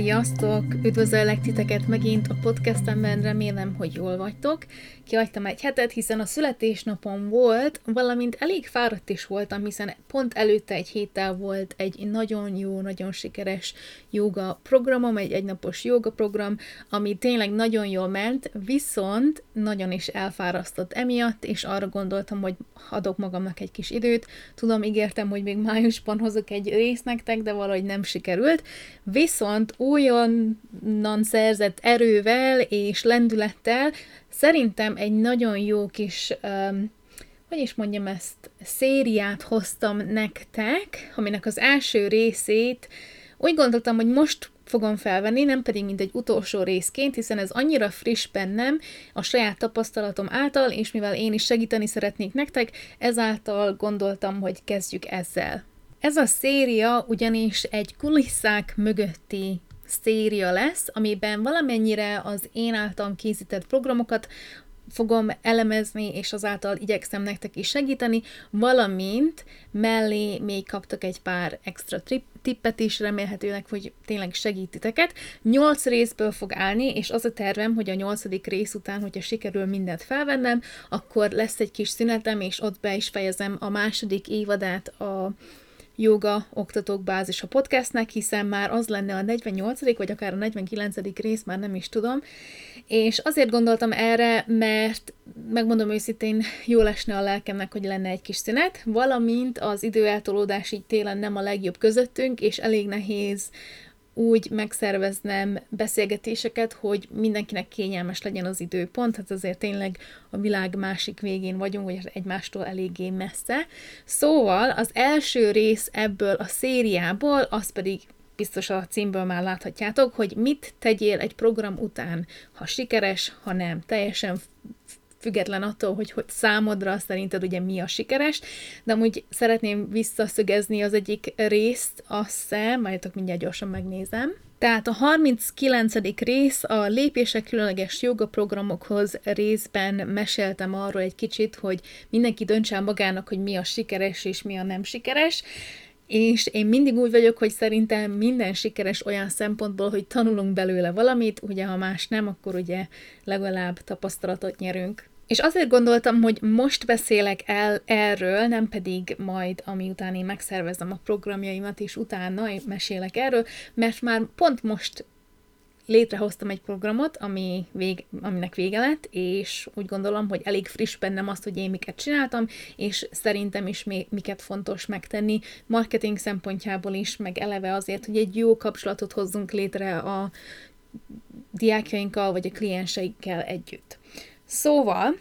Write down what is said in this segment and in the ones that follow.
Sziasztok! Üdvözöllek titeket megint a podcastemben, remélem, hogy jól vagytok. Kihagytam egy hetet, hiszen a születésnapom volt, valamint elég fáradt is voltam, hiszen pont előtte egy héttel volt egy nagyon jó, nagyon sikeres joga programom, egy egynapos joga program, ami tényleg nagyon jól ment, viszont nagyon is elfárasztott emiatt, és arra gondoltam, hogy adok magamnak egy kis időt. Tudom, ígértem, hogy még májusban hozok egy részt nektek, de valahogy nem sikerült. Viszont újonnan szerzett erővel és lendülettel szerintem egy nagyon jó kis, um, hogy is mondjam ezt, szériát hoztam nektek, aminek az első részét úgy gondoltam, hogy most fogom felvenni, nem pedig mint egy utolsó részként, hiszen ez annyira friss bennem a saját tapasztalatom által, és mivel én is segíteni szeretnék nektek, ezáltal gondoltam, hogy kezdjük ezzel. Ez a széria ugyanis egy kulisszák mögötti széria lesz, amiben valamennyire az én általam készített programokat fogom elemezni, és azáltal igyekszem nektek is segíteni, valamint mellé még kaptak egy pár extra trip, tippet is, remélhetőleg, hogy tényleg segítiteket. Nyolc részből fog állni, és az a tervem, hogy a nyolcadik rész után, hogyha sikerül mindent felvennem, akkor lesz egy kis szünetem, és ott be is fejezem a második évadát a joga oktatók bázis a podcastnek, hiszen már az lenne a 48. vagy akár a 49. rész, már nem is tudom. És azért gondoltam erre, mert megmondom őszintén, jó lesne a lelkemnek, hogy lenne egy kis szünet, valamint az időeltolódás így télen nem a legjobb közöttünk, és elég nehéz úgy megszerveznem beszélgetéseket, hogy mindenkinek kényelmes legyen az időpont, hát azért tényleg a világ másik végén vagyunk, vagy egymástól eléggé messze. Szóval az első rész ebből a szériából, az pedig biztos a címből már láthatjátok, hogy mit tegyél egy program után, ha sikeres, ha nem. Teljesen független attól, hogy, hogy számodra szerinted ugye mi a sikeres, de amúgy szeretném visszaszögezni az egyik részt, azt hiszem, majd mindjárt gyorsan megnézem. Tehát a 39. rész a lépések különleges jogaprogramokhoz részben meséltem arról egy kicsit, hogy mindenki döntse magának, hogy mi a sikeres és mi a nem sikeres, és én mindig úgy vagyok, hogy szerintem minden sikeres olyan szempontból, hogy tanulunk belőle valamit, ugye ha más nem, akkor ugye legalább tapasztalatot nyerünk. És azért gondoltam, hogy most beszélek el erről, nem pedig majd, amiután én megszervezem a programjaimat, és utána mesélek erről, mert már pont most létrehoztam egy programot, ami vég, aminek vége lett, és úgy gondolom, hogy elég friss bennem azt, hogy én miket csináltam, és szerintem is még miket fontos megtenni, marketing szempontjából is, meg eleve azért, hogy egy jó kapcsolatot hozzunk létre a diákjainkkal, vagy a klienseikkel együtt. Szóval,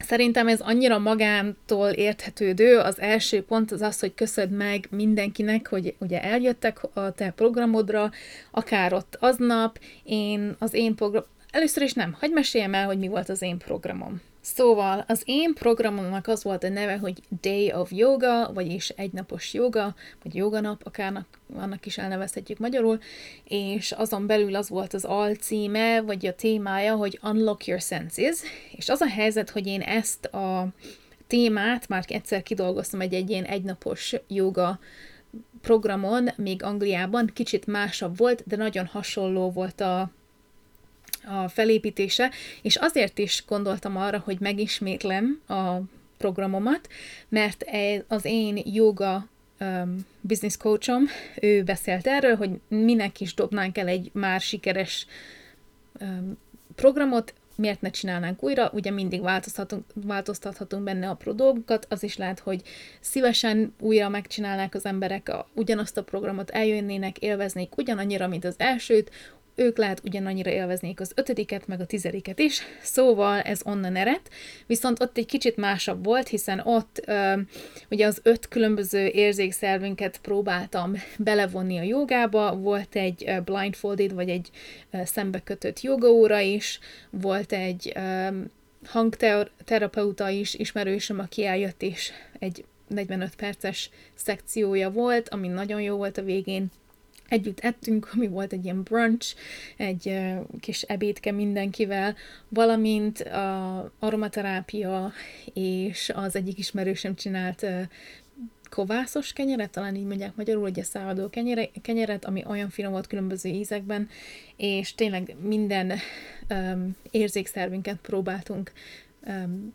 Szerintem ez annyira magántól érthetődő. Az első pont az az, hogy köszöd meg mindenkinek, hogy ugye eljöttek a te programodra, akár ott aznap, én az én program... Először is nem, hagyd meséljem el, hogy mi volt az én programom. Szóval az én programomnak az volt a neve, hogy Day of Yoga, vagyis egynapos joga, vagy joganap, akár annak is elnevezhetjük magyarul, és azon belül az volt az alcíme, vagy a témája, hogy Unlock Your Senses, és az a helyzet, hogy én ezt a témát már egyszer kidolgoztam egy, egy ilyen egynapos joga programon, még Angliában, kicsit másabb volt, de nagyon hasonló volt a, a felépítése, és azért is gondoltam arra, hogy megismétlem a programomat, mert az én joga um, business coachom, ő beszélt erről, hogy minek is dobnánk el egy már sikeres um, programot, miért ne csinálnánk újra, ugye mindig változtatunk, változtathatunk benne a dolgokat, az is lehet, hogy szívesen újra megcsinálnák az emberek a, ugyanazt a programot, eljönnének, élveznék ugyanannyira, mint az elsőt, ők lehet ugyanannyira élveznék az ötödiket, meg a tizediket is, szóval ez onnan eredt, viszont ott egy kicsit másabb volt, hiszen ott ö, ugye az öt különböző érzékszervünket próbáltam belevonni a jogába, volt egy blindfolded, vagy egy szembekötött jogaóra is, volt egy ö, hangterapeuta is ismerősöm, aki eljött, és egy 45 perces szekciója volt, ami nagyon jó volt a végén. Együtt ettünk, ami volt egy ilyen brunch, egy kis ebédke mindenkivel, valamint a aromaterápia és az egyik ismerősöm csinált kovászos kenyeret, talán így mondják magyarul, ugye száradó kenyere, kenyeret, ami olyan finom volt különböző ízekben, és tényleg minden um, érzékszervünket próbáltunk um,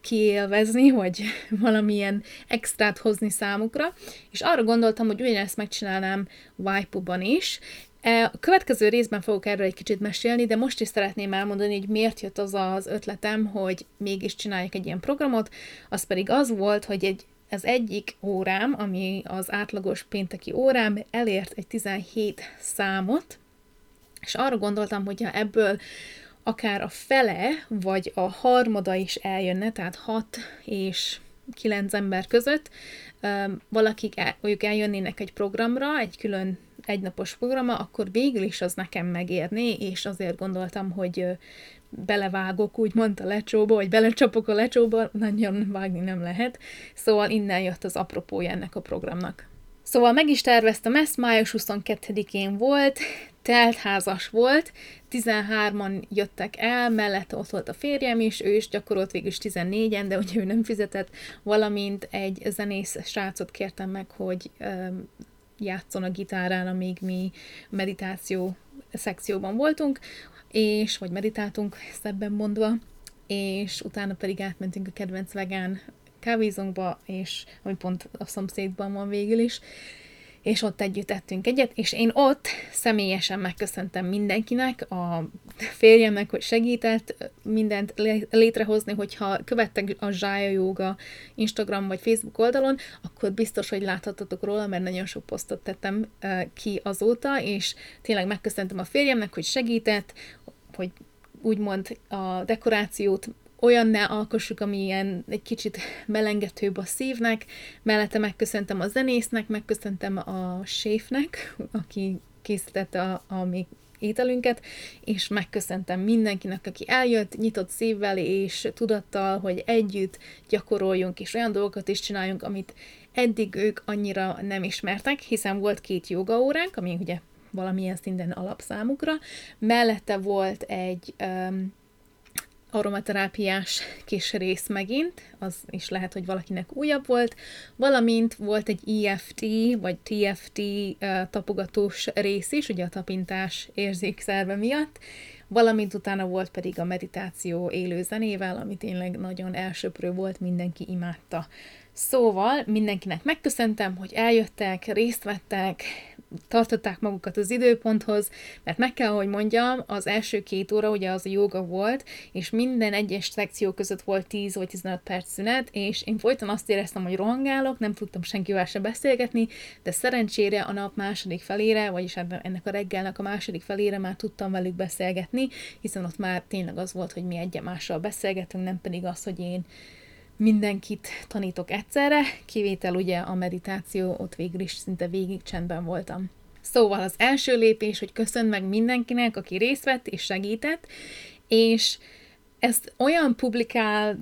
kiélvezni, vagy valamilyen extrát hozni számukra, és arra gondoltam, hogy ugyanezt megcsinálnám Waipu-ban is, e, a következő részben fogok erről egy kicsit mesélni, de most is szeretném elmondani, hogy miért jött az az ötletem, hogy mégis csináljak egy ilyen programot. Az pedig az volt, hogy egy az egyik órám, ami az átlagos pénteki órám, elért egy 17 számot, és arra gondoltam, hogy ha ebből akár a fele, vagy a harmada is eljönne, tehát 6 és 9 ember között, valakik el, mondjuk eljönnének egy programra, egy külön egynapos programra, akkor végül is az nekem megérné, és azért gondoltam, hogy belevágok úgymond a lecsóba, vagy belecsapok a lecsóba, nagyon vágni nem lehet. Szóval innen jött az apropója ennek a programnak. Szóval meg is terveztem ezt, május 22-én volt, teltházas volt, 13-an jöttek el, mellette ott volt a férjem is, ő is gyakorolt végül is 14-en, de ugye ő nem fizetett, valamint egy zenész srácot kértem meg, hogy um, játszon a gitárán, amíg mi meditáció szekcióban voltunk, és, vagy meditáltunk, szebben mondva, és utána pedig átmentünk a kedvenc vegán kávézónkba, és ami pont a szomszédban van végül is, és ott együtt ettünk egyet, és én ott személyesen megköszöntem mindenkinek, a férjemnek, hogy segített mindent létrehozni, hogyha követtek a Zsája Jóga Instagram vagy Facebook oldalon, akkor biztos, hogy láthatatok róla, mert nagyon sok posztot tettem ki azóta, és tényleg megköszöntem a férjemnek, hogy segített, hogy úgymond a dekorációt olyan ne alkossuk, ami ilyen egy kicsit melengetőbb a szívnek. Mellette megköszöntem a zenésznek, megköszöntem a séfnek, aki készítette a, a mi ételünket, és megköszöntem mindenkinek, aki eljött, nyitott szívvel és tudattal, hogy együtt gyakoroljunk, és olyan dolgokat is csináljunk, amit eddig ők annyira nem ismertek, hiszen volt két jogaóránk, ami ugye valamilyen szinten alapszámukra. Mellette volt egy um, aromaterápiás kis rész megint, az is lehet, hogy valakinek újabb volt, valamint volt egy EFT vagy TFT tapogatós rész is, ugye a tapintás érzékszerve miatt, valamint utána volt pedig a meditáció élő zenével, ami tényleg nagyon elsöprő volt, mindenki imádta. Szóval mindenkinek megköszöntem, hogy eljöttek, részt vettek, tartották magukat az időponthoz, mert meg kell, hogy mondjam, az első két óra ugye az a joga volt, és minden egyes szekció között volt 10 vagy 15 perc szünet, és én folyton azt éreztem, hogy rohangálok, nem tudtam senkivel se beszélgetni, de szerencsére a nap második felére, vagyis ennek a reggelnek a második felére már tudtam velük beszélgetni, hiszen ott már tényleg az volt, hogy mi egyemással beszélgetünk, nem pedig az, hogy én mindenkit tanítok egyszerre, kivétel ugye a meditáció, ott végül is szinte végig csendben voltam. Szóval az első lépés, hogy köszön meg mindenkinek, aki részt vett és segített, és ezt olyan publikál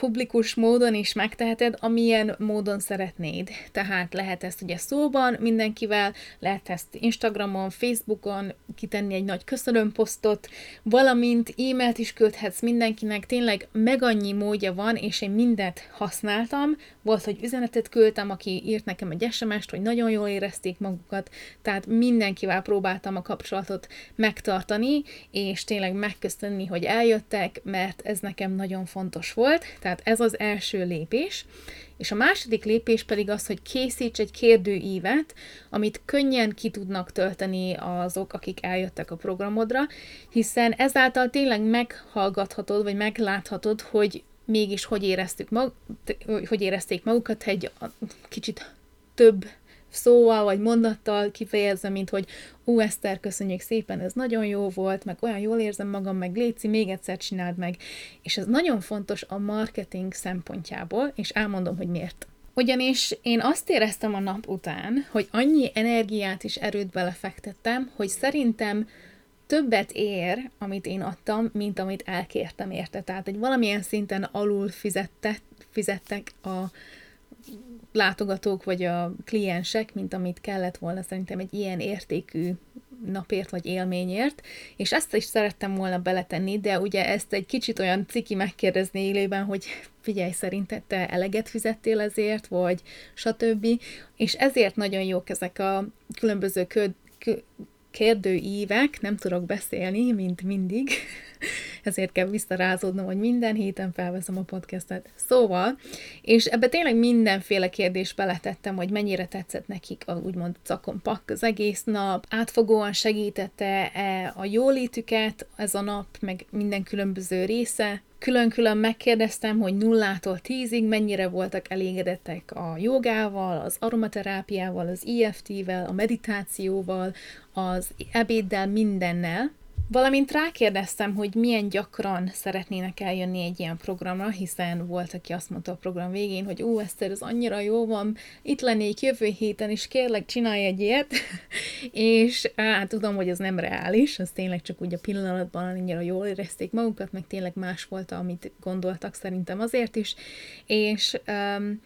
publikus módon is megteheted, amilyen módon szeretnéd. Tehát lehet ezt ugye szóban mindenkivel, lehet ezt Instagramon, Facebookon kitenni egy nagy köszönömposztot, valamint e-mailt is küldhetsz mindenkinek, tényleg meg annyi módja van, és én mindet használtam. Volt, hogy üzenetet küldtem, aki írt nekem egy SMS-t, hogy nagyon jól érezték magukat, tehát mindenkivel próbáltam a kapcsolatot megtartani, és tényleg megköszönni, hogy eljöttek, mert ez nekem nagyon fontos volt tehát ez az első lépés. És a második lépés pedig az, hogy készíts egy kérdőívet, amit könnyen ki tudnak tölteni azok, akik eljöttek a programodra, hiszen ezáltal tényleg meghallgathatod, vagy megláthatod, hogy mégis hogy, éreztük mag, hogy érezték magukat egy kicsit több szóval vagy mondattal kifejezve, mint hogy ú, Eszter, köszönjük szépen, ez nagyon jó volt, meg olyan jól érzem magam, meg Léci, még egyszer csináld meg. És ez nagyon fontos a marketing szempontjából, és elmondom, hogy miért. Ugyanis én azt éreztem a nap után, hogy annyi energiát és erőt belefektettem, hogy szerintem többet ér, amit én adtam, mint amit elkértem érte. Tehát egy valamilyen szinten alul fizette, fizettek a látogatók vagy a kliensek, mint amit kellett volna szerintem egy ilyen értékű napért vagy élményért, és ezt is szerettem volna beletenni, de ugye ezt egy kicsit olyan ciki megkérdezni élőben, hogy figyelj, szerinted te eleget fizettél ezért, vagy stb. És ezért nagyon jók ezek a különböző köd, kérdőívek, nem tudok beszélni, mint mindig, ezért kell visszarázódnom, hogy minden héten felveszem a podcastet. Szóval, és ebbe tényleg mindenféle kérdést beletettem, hogy mennyire tetszett nekik a úgymond cakon pak az egész nap, átfogóan segítette-e a jólétüket ez a nap, meg minden különböző része, Külön-külön megkérdeztem, hogy nullától tízig mennyire voltak elégedettek a jogával, az aromaterápiával, az EFT-vel, a meditációval, az ebéddel, mindennel, Valamint rákérdeztem, hogy milyen gyakran szeretnének eljönni egy ilyen programra, hiszen volt, aki azt mondta a program végén, hogy ó, Eszter, ez annyira jó van, itt lennék jövő héten, és kérlek, csinálj egy ilyet, és hát tudom, hogy ez nem reális, az tényleg csak úgy a pillanatban annyira jól érezték magukat, meg tényleg más volt, amit gondoltak szerintem azért is, és um,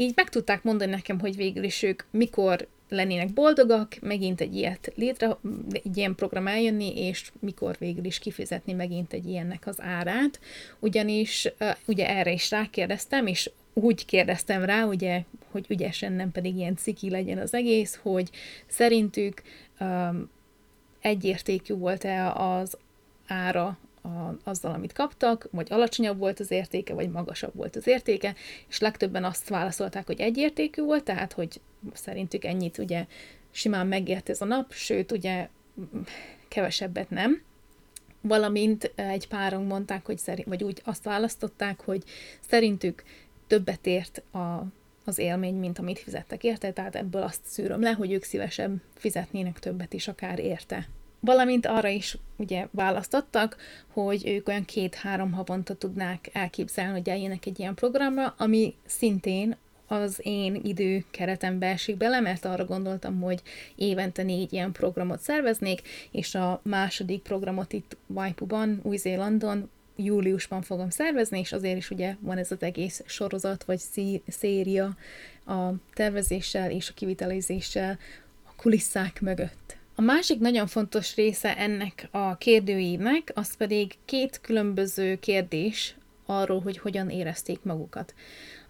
így meg tudták mondani nekem, hogy végül is ők mikor lennének boldogak, megint egy ilyet létre, egy ilyen program eljönni, és mikor végül is kifizetni megint egy ilyennek az árát. Ugyanis ugye erre is rákérdeztem, és úgy kérdeztem rá, ugye, hogy ügyesen nem pedig ilyen ciki legyen az egész, hogy szerintük um, egyértékű volt-e az ára a, azzal, amit kaptak, vagy alacsonyabb volt az értéke, vagy magasabb volt az értéke, és legtöbben azt válaszolták, hogy egyértékű volt, tehát, hogy szerintük ennyit ugye simán megért ez a nap, sőt, ugye kevesebbet nem. Valamint egy páron mondták, hogy szerint, vagy úgy azt választották, hogy szerintük többet ért a, az élmény, mint amit fizettek érte, tehát ebből azt szűröm le, hogy ők szívesebb fizetnének többet is akár érte. Valamint arra is ugye választottak, hogy ők olyan két-három havonta tudnák elképzelni, hogy eljönnek egy ilyen programra, ami szintén az én idő keretembe esik bele, mert arra gondoltam, hogy évente négy ilyen programot szerveznék, és a második programot itt Waipuban, Új-Zélandon júliusban fogom szervezni, és azért is ugye van ez az egész sorozat, vagy szí- széria a tervezéssel és a kivitelezéssel a kulisszák mögött. A másik nagyon fontos része ennek a kérdőívnek, az pedig két különböző kérdés arról, hogy hogyan érezték magukat.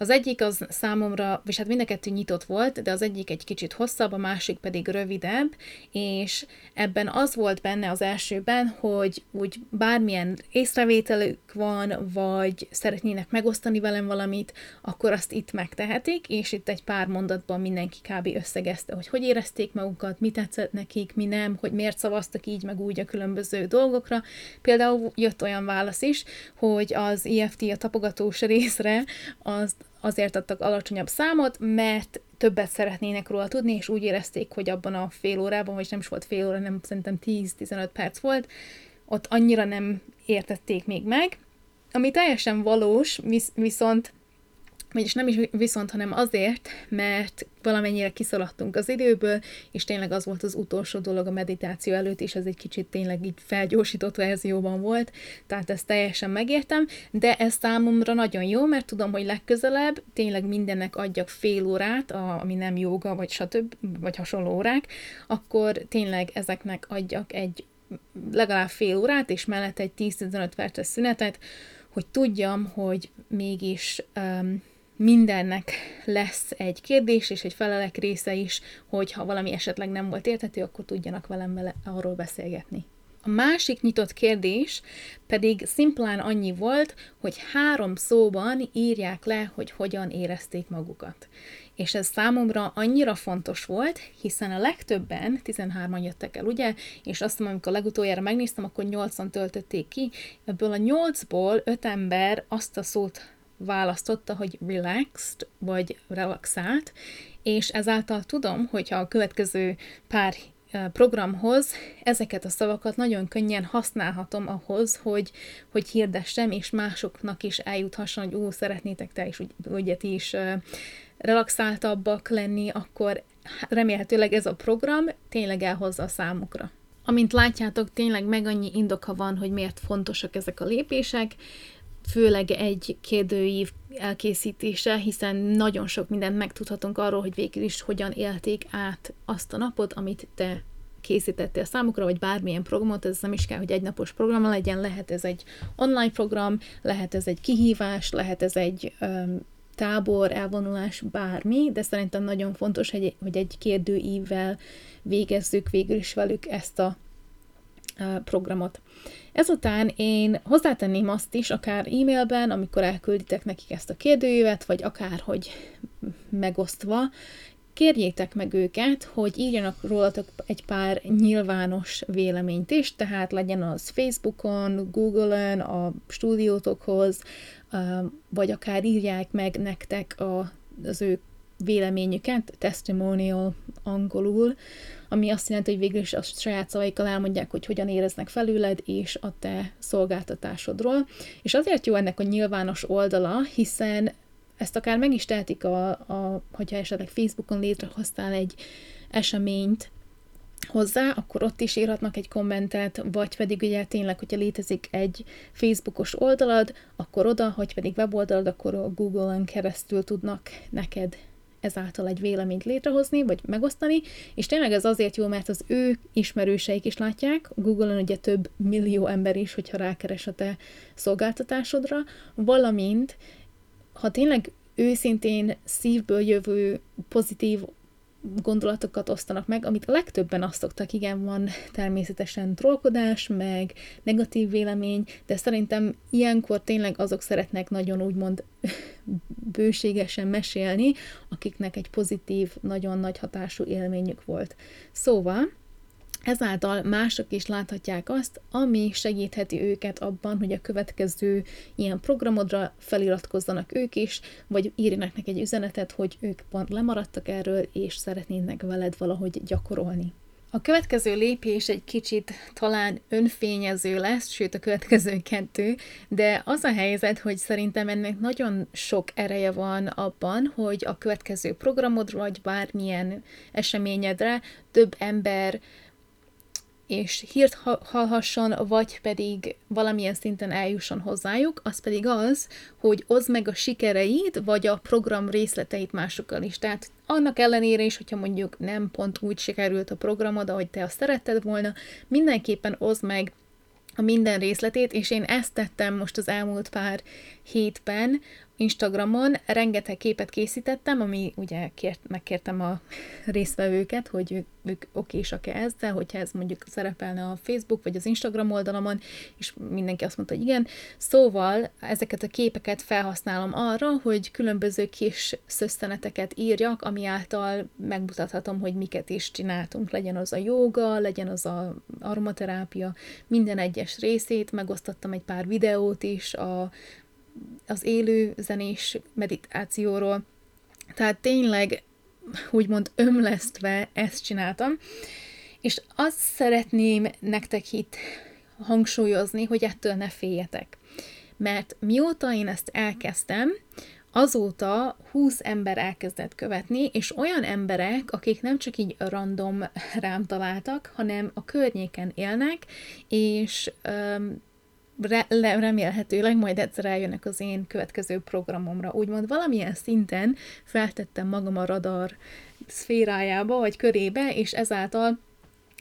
Az egyik az számomra, és hát mind a kettő nyitott volt, de az egyik egy kicsit hosszabb, a másik pedig rövidebb, és ebben az volt benne az elsőben, hogy úgy bármilyen észrevételük van, vagy szeretnének megosztani velem valamit, akkor azt itt megtehetik, és itt egy pár mondatban mindenki kb. összegezte, hogy hogy érezték magukat, mi tetszett nekik, mi nem, hogy miért szavaztak így, meg úgy a különböző dolgokra. Például jött olyan válasz is, hogy az EFT a tapogatós részre az azért adtak alacsonyabb számot, mert többet szeretnének róla tudni, és úgy érezték, hogy abban a fél órában, vagy nem is volt fél óra, nem szerintem 10-15 perc volt, ott annyira nem értették még meg, ami teljesen valós, visz- viszont vagyis nem is viszont, hanem azért, mert valamennyire kiszaladtunk az időből, és tényleg az volt az utolsó dolog a meditáció előtt, és ez egy kicsit tényleg így felgyorsított verzióban volt, tehát ezt teljesen megértem, de ez számomra nagyon jó, mert tudom, hogy legközelebb tényleg mindennek adjak fél órát, ami nem joga, vagy stb., vagy hasonló órák, akkor tényleg ezeknek adjak egy legalább fél órát, és mellett egy 10-15 perces szünetet, hogy tudjam, hogy mégis um, mindennek lesz egy kérdés és egy felelek része is, hogy ha valami esetleg nem volt érthető, akkor tudjanak velem vele arról beszélgetni. A másik nyitott kérdés pedig szimplán annyi volt, hogy három szóban írják le, hogy hogyan érezték magukat. És ez számomra annyira fontos volt, hiszen a legtöbben, 13-an jöttek el, ugye, és azt mondom, amikor legutoljára megnéztem, akkor 8-an töltötték ki, ebből a 8-ból 5 ember azt a szót választotta, hogy relaxed, vagy relaxált, és ezáltal tudom, hogyha a következő pár programhoz ezeket a szavakat nagyon könnyen használhatom ahhoz, hogy, hogy hirdessem, és másoknak is eljuthasson, hogy ó, szeretnétek te is, ugye ti is relaxáltabbak lenni, akkor remélhetőleg ez a program tényleg elhozza a számukra. Amint látjátok, tényleg meg annyi indoka van, hogy miért fontosak ezek a lépések, főleg egy kérdőív elkészítése, hiszen nagyon sok mindent megtudhatunk arról, hogy végül is hogyan élték át azt a napot, amit te készítettél számukra, vagy bármilyen programot, ez nem is kell, hogy egy napos program legyen, lehet ez egy online program, lehet ez egy kihívás, lehet ez egy um, tábor, elvonulás, bármi, de szerintem nagyon fontos, hogy, hogy egy kérdőívvel végezzük végül is velük ezt a programot. Ezután én hozzátenném azt is, akár e-mailben, amikor elkülditek nekik ezt a kérdőívet, vagy akár, hogy megosztva, kérjétek meg őket, hogy írjanak rólatok egy pár nyilvános véleményt is, tehát legyen az Facebookon, Google-on, a stúdiótokhoz, vagy akár írják meg nektek az ő véleményüket, testimonial angolul, ami azt jelenti, hogy végül is a saját szavaikkal elmondják, hogy hogyan éreznek felüled és a te szolgáltatásodról. És azért jó ennek a nyilvános oldala, hiszen ezt akár meg is tehetik, a, a, hogyha esetleg Facebookon létrehoztál egy eseményt, hozzá, akkor ott is írhatnak egy kommentet, vagy pedig ugye tényleg, hogyha létezik egy Facebookos oldalad, akkor oda, hogy pedig weboldalad, akkor a Google-on keresztül tudnak neked ezáltal egy véleményt létrehozni, vagy megosztani, és tényleg ez azért jó, mert az ő ismerőseik is látják, Google-on ugye több millió ember is, hogyha rákeres a te szolgáltatásodra, valamint, ha tényleg őszintén szívből jövő pozitív gondolatokat osztanak meg, amit a legtöbben azt szoktak, igen, van természetesen trollkodás, meg negatív vélemény, de szerintem ilyenkor tényleg azok szeretnek nagyon úgymond bőségesen mesélni, akiknek egy pozitív, nagyon nagy hatású élményük volt. Szóval, Ezáltal mások is láthatják azt, ami segítheti őket abban, hogy a következő ilyen programodra feliratkozzanak ők is, vagy írjanak neki egy üzenetet, hogy ők pont lemaradtak erről, és szeretnének veled valahogy gyakorolni. A következő lépés egy kicsit talán önfényező lesz, sőt a következő kettő, de az a helyzet, hogy szerintem ennek nagyon sok ereje van abban, hogy a következő programodra, vagy bármilyen eseményedre több ember és hírt hallhasson, vagy pedig valamilyen szinten eljusson hozzájuk, az pedig az, hogy oszd meg a sikereid, vagy a program részleteit másokkal is. Tehát annak ellenére is, hogyha mondjuk nem pont úgy sikerült a programod, ahogy te azt szeretted volna, mindenképpen oszd meg a minden részletét, és én ezt tettem most az elmúlt pár hétben, Instagramon rengeteg képet készítettem, ami ugye kért, megkértem a résztvevőket, hogy ők, ők okésak-e ezzel, hogyha ez mondjuk szerepelne a Facebook vagy az Instagram oldalamon, és mindenki azt mondta, hogy igen. Szóval ezeket a képeket felhasználom arra, hogy különböző kis szösszeneteket írjak, ami által megmutathatom, hogy miket is csináltunk. Legyen az a joga, legyen az a aromaterápia, minden egyes részét, megosztottam egy pár videót is a az élő zenés meditációról. Tehát tényleg úgymond ömlesztve ezt csináltam, és azt szeretném nektek itt hangsúlyozni, hogy ettől ne féljetek. Mert mióta én ezt elkezdtem, azóta 20 ember elkezdett követni, és olyan emberek, akik nem csak így random rám találtak, hanem a környéken élnek, és re- remélhetőleg majd egyszer eljönnek az én következő programomra. Úgymond valamilyen szinten feltettem magam a radar szférájába, vagy körébe, és ezáltal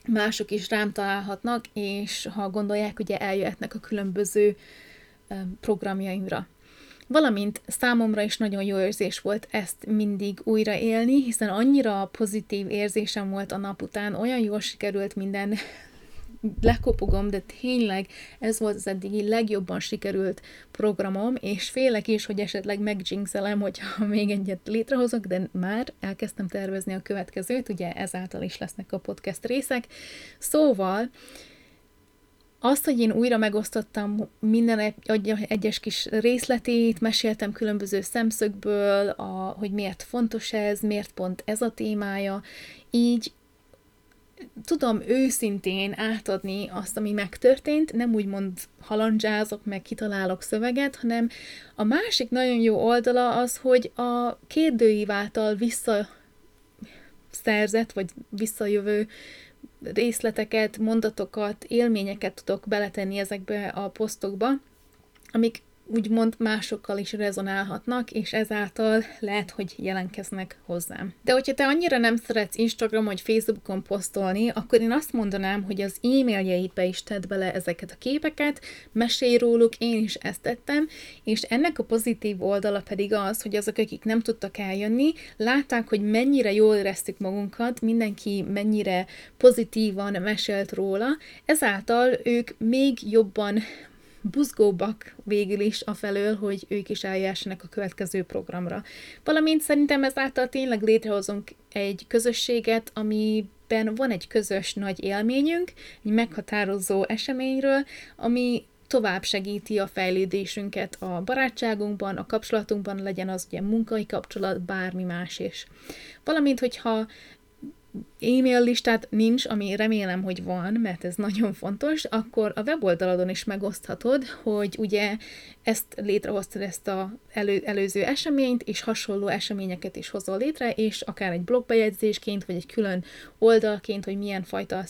mások is rám találhatnak, és ha gondolják, ugye eljöhetnek a különböző programjaimra. Valamint számomra is nagyon jó érzés volt ezt mindig újra élni, hiszen annyira pozitív érzésem volt a nap után, olyan jól sikerült minden lekopogom, de tényleg ez volt az eddigi legjobban sikerült programom, és félek is, hogy esetleg megjinxelem, hogyha még egyet létrehozok, de már elkezdtem tervezni a következőt, ugye ezáltal is lesznek a podcast részek. Szóval, azt, hogy én újra megosztottam minden egy, egyes kis részletét, meséltem különböző szemszögből, a, hogy miért fontos ez, miért pont ez a témája, így tudom őszintén átadni azt, ami megtörtént, nem úgymond halandzsázok, meg kitalálok szöveget, hanem a másik nagyon jó oldala az, hogy a kérdőív által visszaszerzett, vagy visszajövő részleteket, mondatokat, élményeket tudok beletenni ezekbe a posztokba, amik úgymond másokkal is rezonálhatnak, és ezáltal lehet, hogy jelentkeznek hozzám. De hogyha te annyira nem szeretsz Instagram vagy Facebookon posztolni, akkor én azt mondanám, hogy az e-mailjeidbe is tedd bele ezeket a képeket, mesélj róluk, én is ezt tettem, és ennek a pozitív oldala pedig az, hogy azok, akik nem tudtak eljönni, látták, hogy mennyire jól éreztük magunkat, mindenki mennyire pozitívan mesélt róla, ezáltal ők még jobban buzgóbbak végül is a felől, hogy ők is eljársanak a következő programra. Valamint szerintem ezáltal tényleg létrehozunk egy közösséget, amiben van egy közös nagy élményünk, egy meghatározó eseményről, ami tovább segíti a fejlődésünket a barátságunkban, a kapcsolatunkban, legyen az ugye munkai kapcsolat, bármi más is. Valamint, hogyha e-mail listát nincs, ami remélem, hogy van, mert ez nagyon fontos, akkor a weboldaladon is megoszthatod, hogy ugye ezt létrehoztad ezt a elő, előző eseményt, és hasonló eseményeket is hozol létre, és akár egy blogbejegyzésként, vagy egy külön oldalként, hogy milyen fajta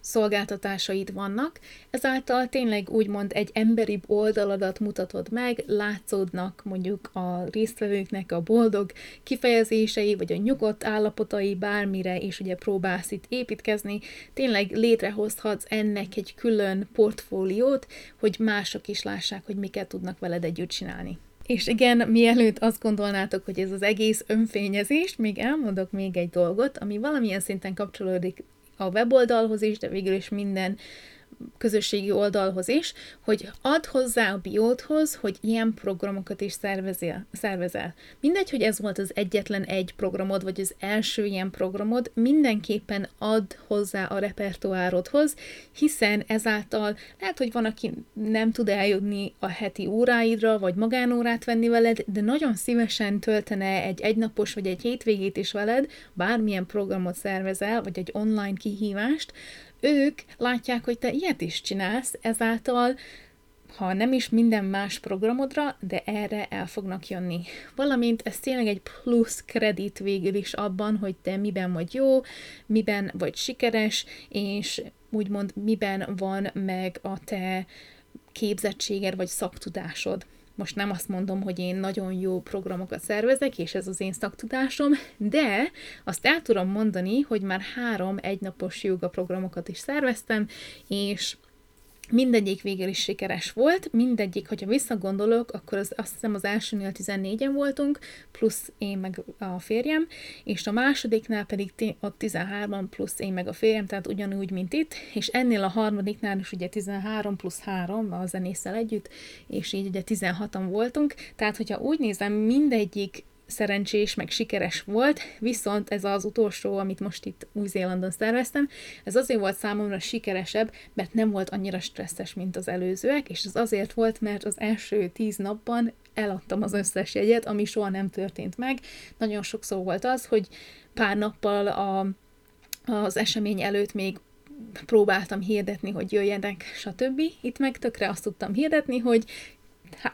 szolgáltatásaid vannak. Ezáltal tényleg úgymond egy emberi oldaladat mutatod meg, látszódnak mondjuk a résztvevőknek a boldog kifejezései, vagy a nyugodt állapotai bármire, és ugye próbálsz itt építkezni, tényleg létrehozhatsz ennek egy külön portfóliót, hogy mások is lássák, hogy miket tudnak veled együtt csinálni. És igen, mielőtt azt gondolnátok, hogy ez az egész önfényezés, még elmondok még egy dolgot, ami valamilyen szinten kapcsolódik a weboldalhoz is, de végül is minden közösségi oldalhoz is, hogy add hozzá a biódhoz, hogy ilyen programokat is szervezél, szervezel. Mindegy, hogy ez volt az egyetlen egy programod, vagy az első ilyen programod, mindenképpen add hozzá a repertoárodhoz, hiszen ezáltal lehet, hogy van, aki nem tud eljutni a heti óráidra, vagy magánórát venni veled, de nagyon szívesen töltene egy egynapos vagy egy hétvégét is veled, bármilyen programot szervezel, vagy egy online kihívást, ők látják, hogy te ilyet is csinálsz, ezáltal ha nem is minden más programodra, de erre el fognak jönni. Valamint ez tényleg egy plusz kredit végül is abban, hogy te miben vagy jó, miben vagy sikeres, és úgymond miben van meg a te képzettséged vagy szaktudásod. Most nem azt mondom, hogy én nagyon jó programokat szervezek, és ez az én szaktudásom, de azt el tudom mondani, hogy már három egynapos joga programokat is szerveztem, és mindegyik végül is sikeres volt, mindegyik, hogyha visszagondolok, akkor az, azt hiszem az elsőnél 14-en voltunk, plusz én meg a férjem, és a másodiknál pedig ott 13 plusz én meg a férjem, tehát ugyanúgy, mint itt, és ennél a harmadiknál is ugye 13 plusz 3 a zenésszel együtt, és így ugye 16-an voltunk, tehát hogyha úgy nézem, mindegyik szerencsés, meg sikeres volt, viszont ez az utolsó, amit most itt Új-Zélandon szerveztem, ez azért volt számomra sikeresebb, mert nem volt annyira stresszes, mint az előzőek, és ez azért volt, mert az első tíz napban eladtam az összes jegyet, ami soha nem történt meg. Nagyon sokszor volt az, hogy pár nappal a, az esemény előtt még próbáltam hirdetni, hogy jöjjenek, stb. Itt meg tökre azt tudtam hirdetni, hogy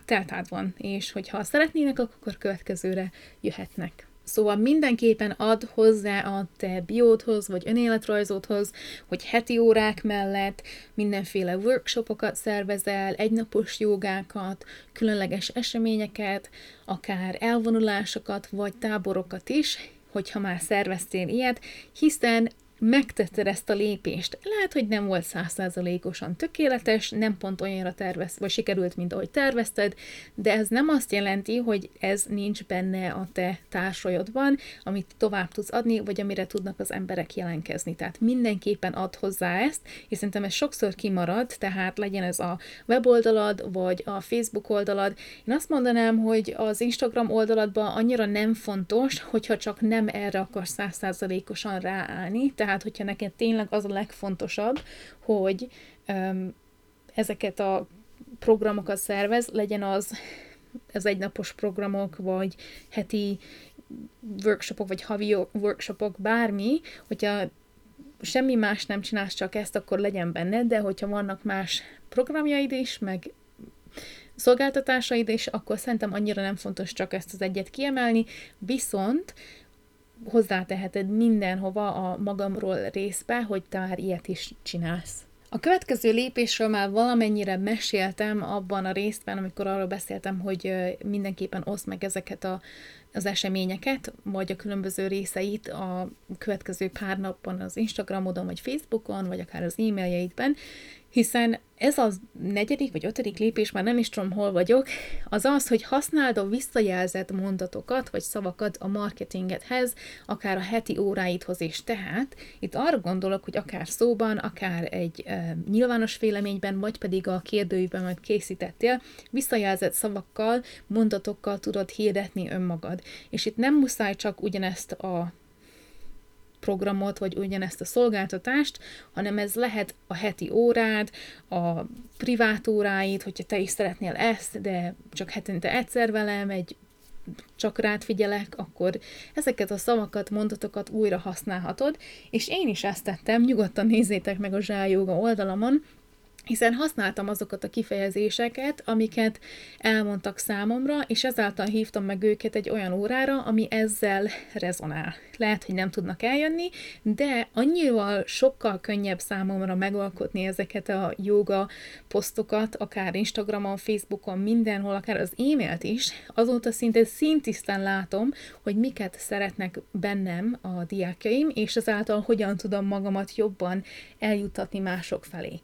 teltház van, és hogyha szeretnének, akkor következőre jöhetnek. Szóval mindenképpen ad hozzá a te biódhoz, vagy önéletrajzodhoz, hogy heti órák mellett mindenféle workshopokat szervezel, egynapos jogákat, különleges eseményeket, akár elvonulásokat, vagy táborokat is, hogyha már szerveztél ilyet, hiszen megtetted ezt a lépést. Lehet, hogy nem volt százszázalékosan tökéletes, nem pont olyanra tervez, vagy sikerült, mint ahogy tervezted, de ez nem azt jelenti, hogy ez nincs benne a te társajodban, amit tovább tudsz adni, vagy amire tudnak az emberek jelentkezni. Tehát mindenképpen ad hozzá ezt, és szerintem ez sokszor kimarad, tehát legyen ez a weboldalad, vagy a Facebook oldalad. Én azt mondanám, hogy az Instagram oldaladban annyira nem fontos, hogyha csak nem erre akarsz százszázalékosan ráállni, tehát tehát, hogyha neked tényleg az a legfontosabb, hogy um, ezeket a programokat szervez, legyen az az egynapos programok, vagy heti workshopok, vagy havi workshopok, bármi, hogyha semmi más nem csinálsz, csak ezt, akkor legyen benne, de hogyha vannak más programjaid is, meg szolgáltatásaid is, akkor szerintem annyira nem fontos csak ezt az egyet kiemelni, viszont hozzáteheted mindenhova a magamról részbe, hogy te már ilyet is csinálsz. A következő lépésről már valamennyire meséltem abban a részben, amikor arról beszéltem, hogy mindenképpen oszd meg ezeket a, az eseményeket, vagy a különböző részeit a következő pár napban az Instagramodon, vagy Facebookon, vagy akár az e-mailjeidben, hiszen ez a negyedik vagy ötödik lépés, már nem is tudom, hol vagyok, az az, hogy használd a visszajelzett mondatokat vagy szavakat a marketingedhez, akár a heti óráidhoz is. Tehát itt arra gondolok, hogy akár szóban, akár egy e, nyilvános véleményben, vagy pedig a kérdőjében, majd készítettél, visszajelzett szavakkal, mondatokkal tudod hirdetni önmagad. És itt nem muszáj csak ugyanezt a programot, vagy ugyanezt a szolgáltatást, hanem ez lehet a heti órád, a privát óráid, hogyha te is szeretnél ezt, de csak hetente egyszer velem, egy csak rád figyelek, akkor ezeket a szavakat, mondatokat újra használhatod, és én is ezt tettem, nyugodtan nézzétek meg a Zsájóga oldalamon, hiszen használtam azokat a kifejezéseket, amiket elmondtak számomra, és ezáltal hívtam meg őket egy olyan órára, ami ezzel rezonál. Lehet, hogy nem tudnak eljönni, de annyival sokkal könnyebb számomra megalkotni ezeket a joga posztokat, akár Instagramon, Facebookon, mindenhol, akár az e-mailt is, azóta szinte szintisztán látom, hogy miket szeretnek bennem a diákjaim, és ezáltal hogyan tudom magamat jobban eljuttatni mások felé.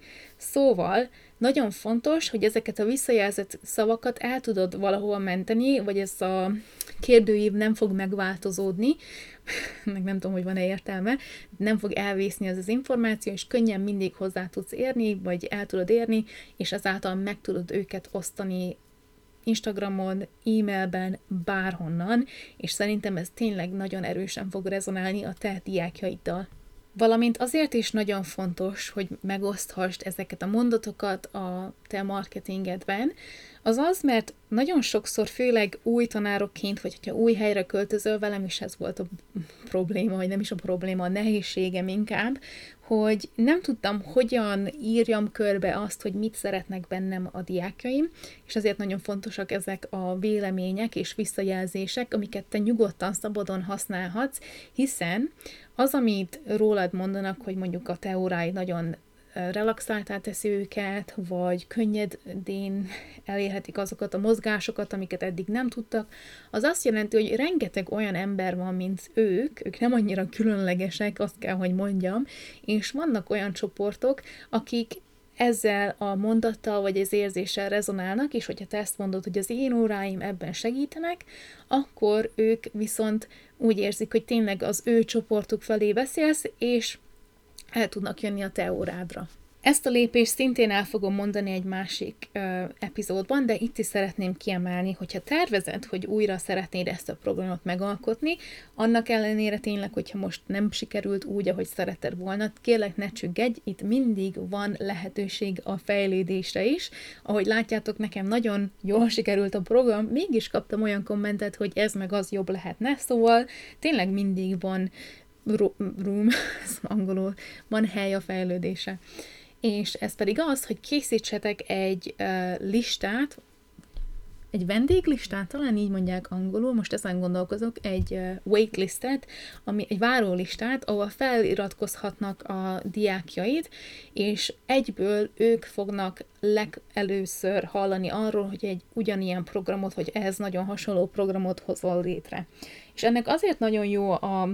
Szóval nagyon fontos, hogy ezeket a visszajelzett szavakat el tudod valahol menteni, vagy ez a kérdőív nem fog megváltozódni, meg nem tudom, hogy van-e értelme, nem fog elvészni az az információ, és könnyen mindig hozzá tudsz érni, vagy el tudod érni, és ezáltal meg tudod őket osztani Instagramon, e-mailben, bárhonnan, és szerintem ez tényleg nagyon erősen fog rezonálni a te diákjaiddal. Valamint azért is nagyon fontos, hogy megoszthast ezeket a mondatokat a te marketingedben, az az, mert nagyon sokszor, főleg új tanárokként, vagy hogyha új helyre költözöl, velem is ez volt a probléma, vagy nem is a probléma, a nehézségem inkább, hogy nem tudtam, hogyan írjam körbe azt, hogy mit szeretnek bennem a diákjaim, és ezért nagyon fontosak ezek a vélemények és visszajelzések, amiket te nyugodtan, szabadon használhatsz, hiszen az, amit rólad mondanak, hogy mondjuk a teóráid nagyon relaxáltá teszi őket, vagy könnyedén elérhetik azokat a mozgásokat, amiket eddig nem tudtak, az azt jelenti, hogy rengeteg olyan ember van, mint ők, ők nem annyira különlegesek, azt kell, hogy mondjam, és vannak olyan csoportok, akik ezzel a mondattal vagy az érzéssel rezonálnak, és hogyha te ezt mondod, hogy az én óráim ebben segítenek, akkor ők viszont úgy érzik, hogy tényleg az ő csoportuk felé beszélsz, és el tudnak jönni a te órádra. Ezt a lépést szintén el fogom mondani egy másik ö, epizódban, de itt is szeretném kiemelni, hogyha tervezed, hogy újra szeretnéd ezt a programot megalkotni, annak ellenére tényleg, hogyha most nem sikerült úgy, ahogy szeretted volna, kérlek ne csüggedj, itt mindig van lehetőség a fejlődésre is. Ahogy látjátok, nekem nagyon jól sikerült a program, mégis kaptam olyan kommentet, hogy ez meg az jobb lehetne, szóval tényleg mindig van room, ez angolul, van hely a fejlődése. És ez pedig az, hogy készítsetek egy uh, listát, egy vendéglistát, talán így mondják angolul, most ezen gondolkozok, egy uh, waitlistet, ami egy várólistát, ahol feliratkozhatnak a diákjaid, és egyből ők fognak legelőször hallani arról, hogy egy ugyanilyen programot, vagy ehhez nagyon hasonló programot hozol létre. És ennek azért nagyon jó a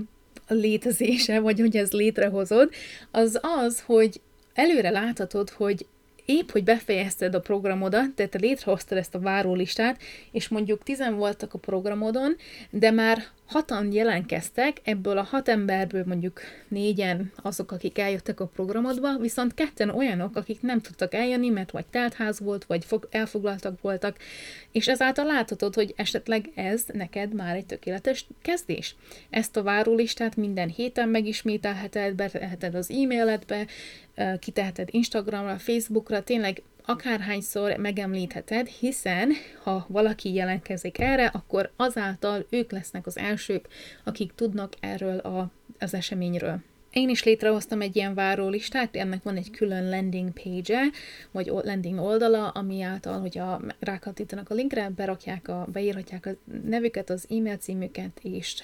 létezése, vagy hogy ez létrehozod, az az, hogy előre láthatod, hogy épp, hogy befejezted a programodat, tehát te létrehoztad ezt a várólistát, és mondjuk tizen voltak a programodon, de már hatan jelentkeztek, ebből a hat emberből mondjuk négyen azok, akik eljöttek a programodba, viszont ketten olyanok, akik nem tudtak eljönni, mert vagy teltház volt, vagy elfoglaltak voltak, és ezáltal láthatod, hogy esetleg ez neked már egy tökéletes kezdés. Ezt a várólistát minden héten megismételheted, beteheted az e-mailedbe, kiteheted Instagramra, Facebookra, tényleg akárhányszor megemlítheted, hiszen ha valaki jelentkezik erre, akkor azáltal ők lesznek az elsők, akik tudnak erről a, az eseményről. Én is létrehoztam egy ilyen várólistát, ennek van egy külön landing page-e, vagy landing oldala, ami által, hogyha rákattítanak a linkre, berakják a, beírhatják a nevüket, az e-mail címüket, és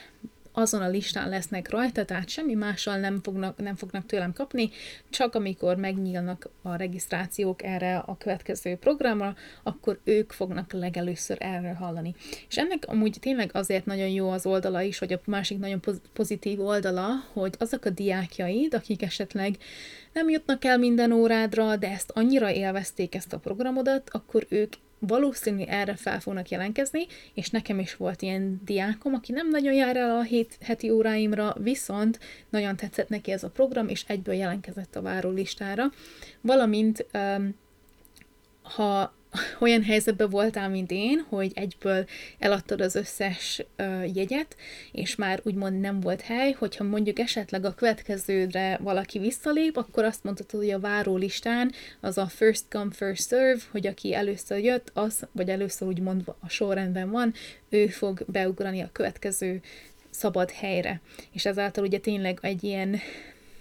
azon a listán lesznek rajta, tehát semmi mással nem fognak, nem fognak tőlem kapni, csak amikor megnyílnak a regisztrációk erre a következő programra, akkor ők fognak legelőször erről hallani. És ennek amúgy tényleg azért nagyon jó az oldala is, hogy a másik nagyon pozitív oldala, hogy azok a diákjaid, akik esetleg nem jutnak el minden órádra, de ezt annyira élvezték ezt a programodat, akkor ők valószínű erre fel fognak jelentkezni, és nekem is volt ilyen diákom, aki nem nagyon jár el a hét, heti óráimra, viszont nagyon tetszett neki ez a program, és egyből jelentkezett a várólistára. Valamint, ha olyan helyzetben voltál, mint én, hogy egyből eladtad az összes uh, jegyet, és már úgymond nem volt hely, hogyha mondjuk esetleg a következődre valaki visszalép, akkor azt mondtad, hogy a várólistán az a first come, first serve, hogy aki először jött, az, vagy először úgymond a sorrendben van, ő fog beugrani a következő szabad helyre. És ezáltal ugye tényleg egy ilyen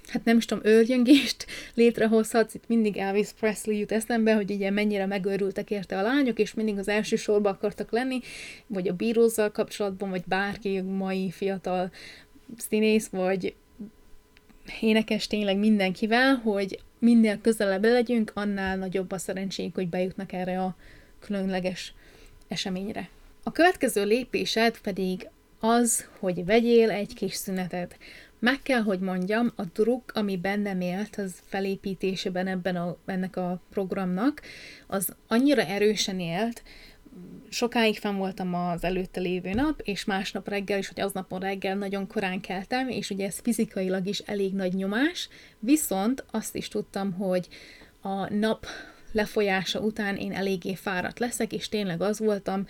hát nem is tudom, őrjöngést létrehozhatsz, itt mindig Elvis Presley jut eszembe, hogy ugye mennyire megőrültek érte a lányok, és mindig az első sorba akartak lenni, vagy a bírózzal kapcsolatban, vagy bárki mai fiatal színész, vagy énekes tényleg mindenkivel, hogy minél közelebb legyünk, annál nagyobb a szerencsénk, hogy bejutnak erre a különleges eseményre. A következő lépésed pedig az, hogy vegyél egy kis szünetet. Meg kell, hogy mondjam, a druk, ami bennem élt az felépítésében ebben a, ennek a programnak, az annyira erősen élt, sokáig fenn voltam az előtte lévő nap, és másnap reggel is, hogy aznapon reggel nagyon korán keltem, és ugye ez fizikailag is elég nagy nyomás, viszont azt is tudtam, hogy a nap lefolyása után én eléggé fáradt leszek, és tényleg az voltam,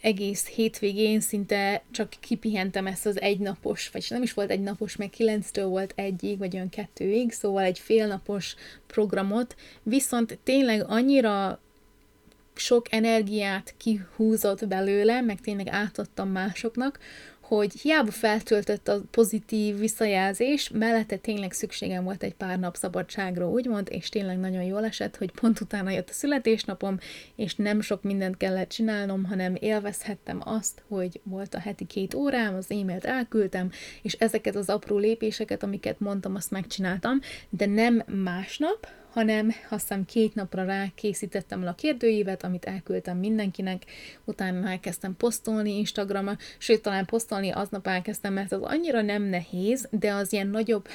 egész hétvégén szinte csak kipihentem ezt az egynapos, vagy nem is volt egy napos, meg kilenctől volt egyig, vagy olyan kettőig, szóval egy félnapos programot, viszont tényleg annyira sok energiát kihúzott belőle, meg tényleg átadtam másoknak, hogy hiába feltöltött a pozitív visszajelzés, mellette tényleg szükségem volt egy pár nap szabadságra, úgymond, és tényleg nagyon jól esett, hogy pont utána jött a születésnapom, és nem sok mindent kellett csinálnom, hanem élvezhettem azt, hogy volt a heti két órám, az e-mailt elküldtem, és ezeket az apró lépéseket, amiket mondtam, azt megcsináltam, de nem másnap, hanem azt két napra rá készítettem a kérdőívet, amit elküldtem mindenkinek, utána elkezdtem posztolni Instagramra, sőt, talán posztolni aznap elkezdtem, mert az annyira nem nehéz, de az ilyen nagyobb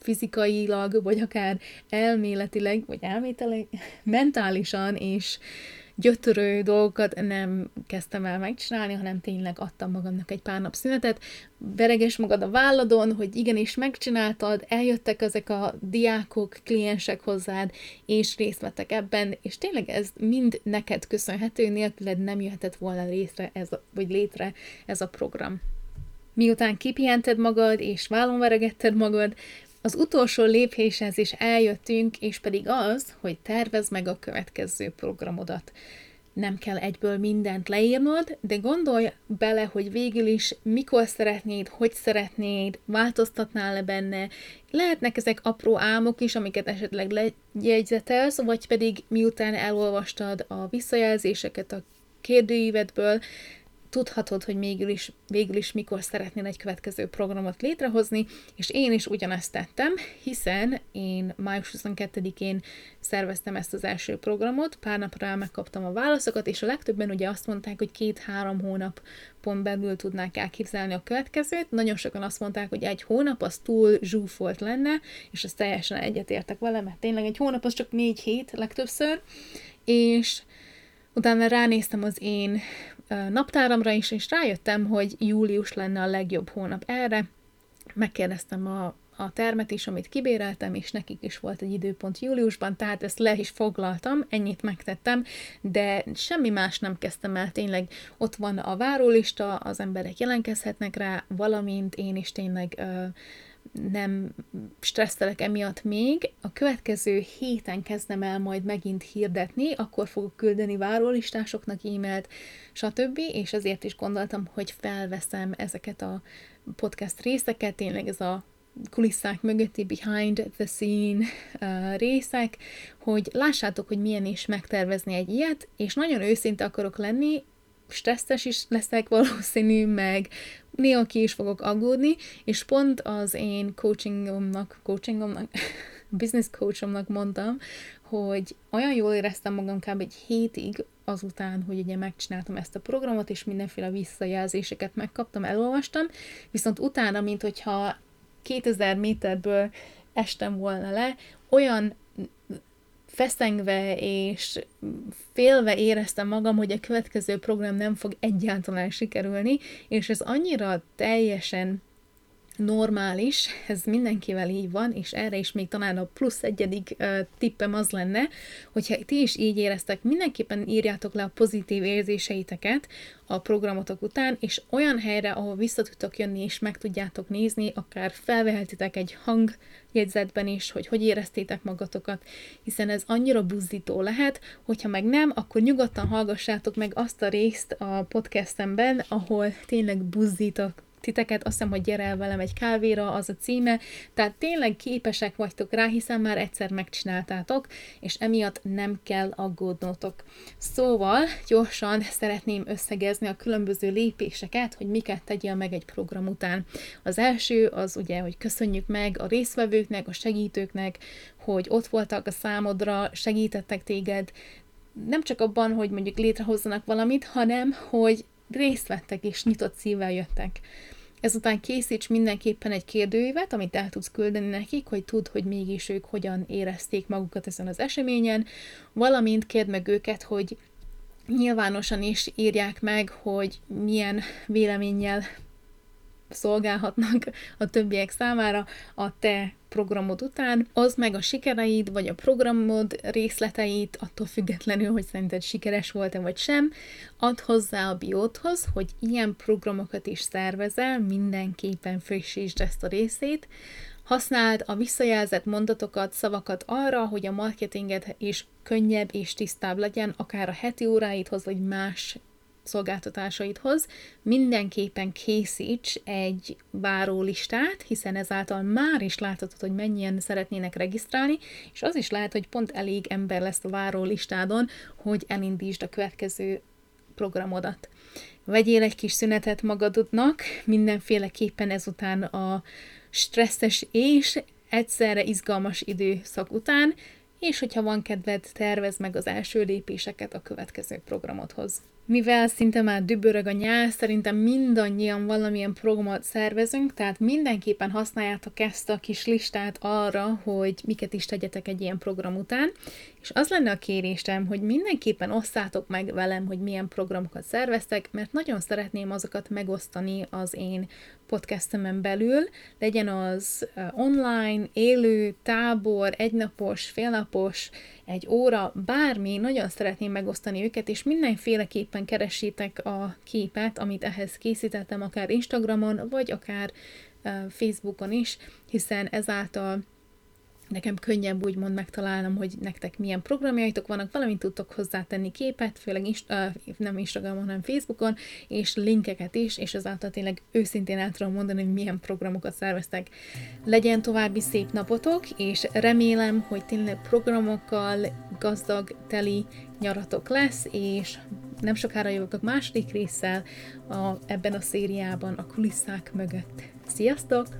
fizikailag, vagy akár elméletileg, vagy elmételileg, mentálisan és gyötörő dolgokat nem kezdtem el megcsinálni, hanem tényleg adtam magamnak egy pár nap szünetet. Bereges magad a válladon, hogy igenis megcsináltad, eljöttek ezek a diákok, kliensek hozzád, és részt vettek ebben, és tényleg ez mind neked köszönhető, nélküled nem jöhetett volna létre ez a, vagy létre ez a program. Miután kipihented magad, és vállon veregetted magad, az utolsó lépéshez is eljöttünk, és pedig az, hogy tervezd meg a következő programodat. Nem kell egyből mindent leírnod, de gondolj bele, hogy végül is mikor szeretnéd, hogy szeretnéd, változtatnál le benne. Lehetnek ezek apró álmok is, amiket esetleg lejegyzetelsz, vagy pedig miután elolvastad a visszajelzéseket a kérdőívedből, tudhatod, hogy végül is, végül is mikor szeretnél egy következő programot létrehozni, és én is ugyanezt tettem, hiszen én május 22-én szerveztem ezt az első programot, pár napra megkaptam a válaszokat, és a legtöbben ugye azt mondták, hogy két-három hónap pont belül tudnák elképzelni a következőt. Nagyon sokan azt mondták, hogy egy hónap az túl zsúfolt lenne, és ezt teljesen egyetértek vele, mert tényleg egy hónap az csak négy hét legtöbbször, és utána ránéztem az én naptáramra is, és rájöttem, hogy július lenne a legjobb hónap erre. Megkérdeztem a, a termet is, amit kibéreltem, és nekik is volt egy időpont júliusban, tehát ezt le is foglaltam, ennyit megtettem, de semmi más nem kezdtem el, tényleg ott van a várólista, az emberek jelentkezhetnek rá, valamint én is tényleg uh, nem stresszelek emiatt még. A következő héten kezdem el majd megint hirdetni, akkor fogok küldeni várólistásoknak e-mailt, stb. És ezért is gondoltam, hogy felveszem ezeket a podcast részeket, tényleg ez a kulisszák mögötti behind the scene uh, részek, hogy lássátok, hogy milyen is megtervezni egy ilyet, és nagyon őszinte akarok lenni, stresszes is leszek valószínű, meg néha ki is fogok aggódni, és pont az én coachingomnak, coachingomnak, business coachomnak mondtam, hogy olyan jól éreztem magam kb. egy hétig azután, hogy ugye megcsináltam ezt a programot, és mindenféle visszajelzéseket megkaptam, elolvastam, viszont utána, mint hogyha 2000 méterből estem volna le, olyan feszengve és félve éreztem magam, hogy a következő program nem fog egyáltalán sikerülni, és ez annyira teljesen normális, ez mindenkivel így van, és erre is még talán a plusz egyedik uh, tippem az lenne, hogyha ti is így éreztek, mindenképpen írjátok le a pozitív érzéseiteket a programotok után, és olyan helyre, ahol vissza tudtok jönni, és meg tudjátok nézni, akár felvehetitek egy hangjegyzetben is, hogy hogy éreztétek magatokat, hiszen ez annyira buzdító lehet, hogyha meg nem, akkor nyugodtan hallgassátok meg azt a részt a podcastemben, ahol tényleg buzdítok titeket, azt hiszem, hogy gyere el velem egy kávéra, az a címe, tehát tényleg képesek vagytok rá, hiszen már egyszer megcsináltátok, és emiatt nem kell aggódnotok. Szóval gyorsan szeretném összegezni a különböző lépéseket, hogy miket tegyél meg egy program után. Az első az ugye, hogy köszönjük meg a résztvevőknek, a segítőknek, hogy ott voltak a számodra, segítettek téged, nem csak abban, hogy mondjuk létrehozzanak valamit, hanem hogy részt vettek és nyitott szívvel jöttek. Ezután készíts mindenképpen egy kérdőívet, amit el tudsz küldeni nekik, hogy tudd, hogy mégis ők hogyan érezték magukat ezen az eseményen, valamint kérd meg őket, hogy nyilvánosan is írják meg, hogy milyen véleménnyel szolgálhatnak a többiek számára a te programod után, az meg a sikereid, vagy a programod részleteit, attól függetlenül, hogy szerinted sikeres volt-e vagy sem, ad hozzá a bióthoz, hogy ilyen programokat is szervezel, mindenképpen frissítsd ezt a részét, Használd a visszajelzett mondatokat, szavakat arra, hogy a marketinged is könnyebb és tisztább legyen, akár a heti óráidhoz, vagy más szolgáltatásaidhoz, mindenképpen készíts egy várólistát, hiszen ezáltal már is láthatod, hogy mennyien szeretnének regisztrálni, és az is lehet, hogy pont elég ember lesz a várólistádon, hogy elindítsd a következő programodat. Vegyél egy kis szünetet magadodnak, mindenféleképpen ezután a stresszes és egyszerre izgalmas időszak után, és hogyha van kedved, tervez meg az első lépéseket a következő programodhoz. Mivel szinte már dübörög a nyár, szerintem mindannyian valamilyen programot szervezünk, tehát mindenképpen használjátok ezt a kis listát arra, hogy miket is tegyetek egy ilyen program után, és az lenne a kérésem, hogy mindenképpen osszátok meg velem, hogy milyen programokat szerveztek, mert nagyon szeretném azokat megosztani az én podcastemen belül, legyen az online, élő, tábor, egynapos, félnapos, egy óra, bármi, nagyon szeretném megosztani őket, és mindenféleképpen keressétek a képet, amit ehhez készítettem, akár Instagramon, vagy akár Facebookon is, hiszen ezáltal nekem könnyebb úgymond megtalálnom, hogy nektek milyen programjaitok vannak, valamint tudtok hozzátenni képet, főleg inst- nem Instagramon, hanem Facebookon, és linkeket is, és ezáltal tényleg őszintén el tudom mondani, hogy milyen programokat szerveztek. Legyen további szép napotok, és remélem, hogy tényleg programokkal gazdag, teli nyaratok lesz, és nem sokára jövök a második résszel a, ebben a szériában a kulisszák mögött. Sziasztok!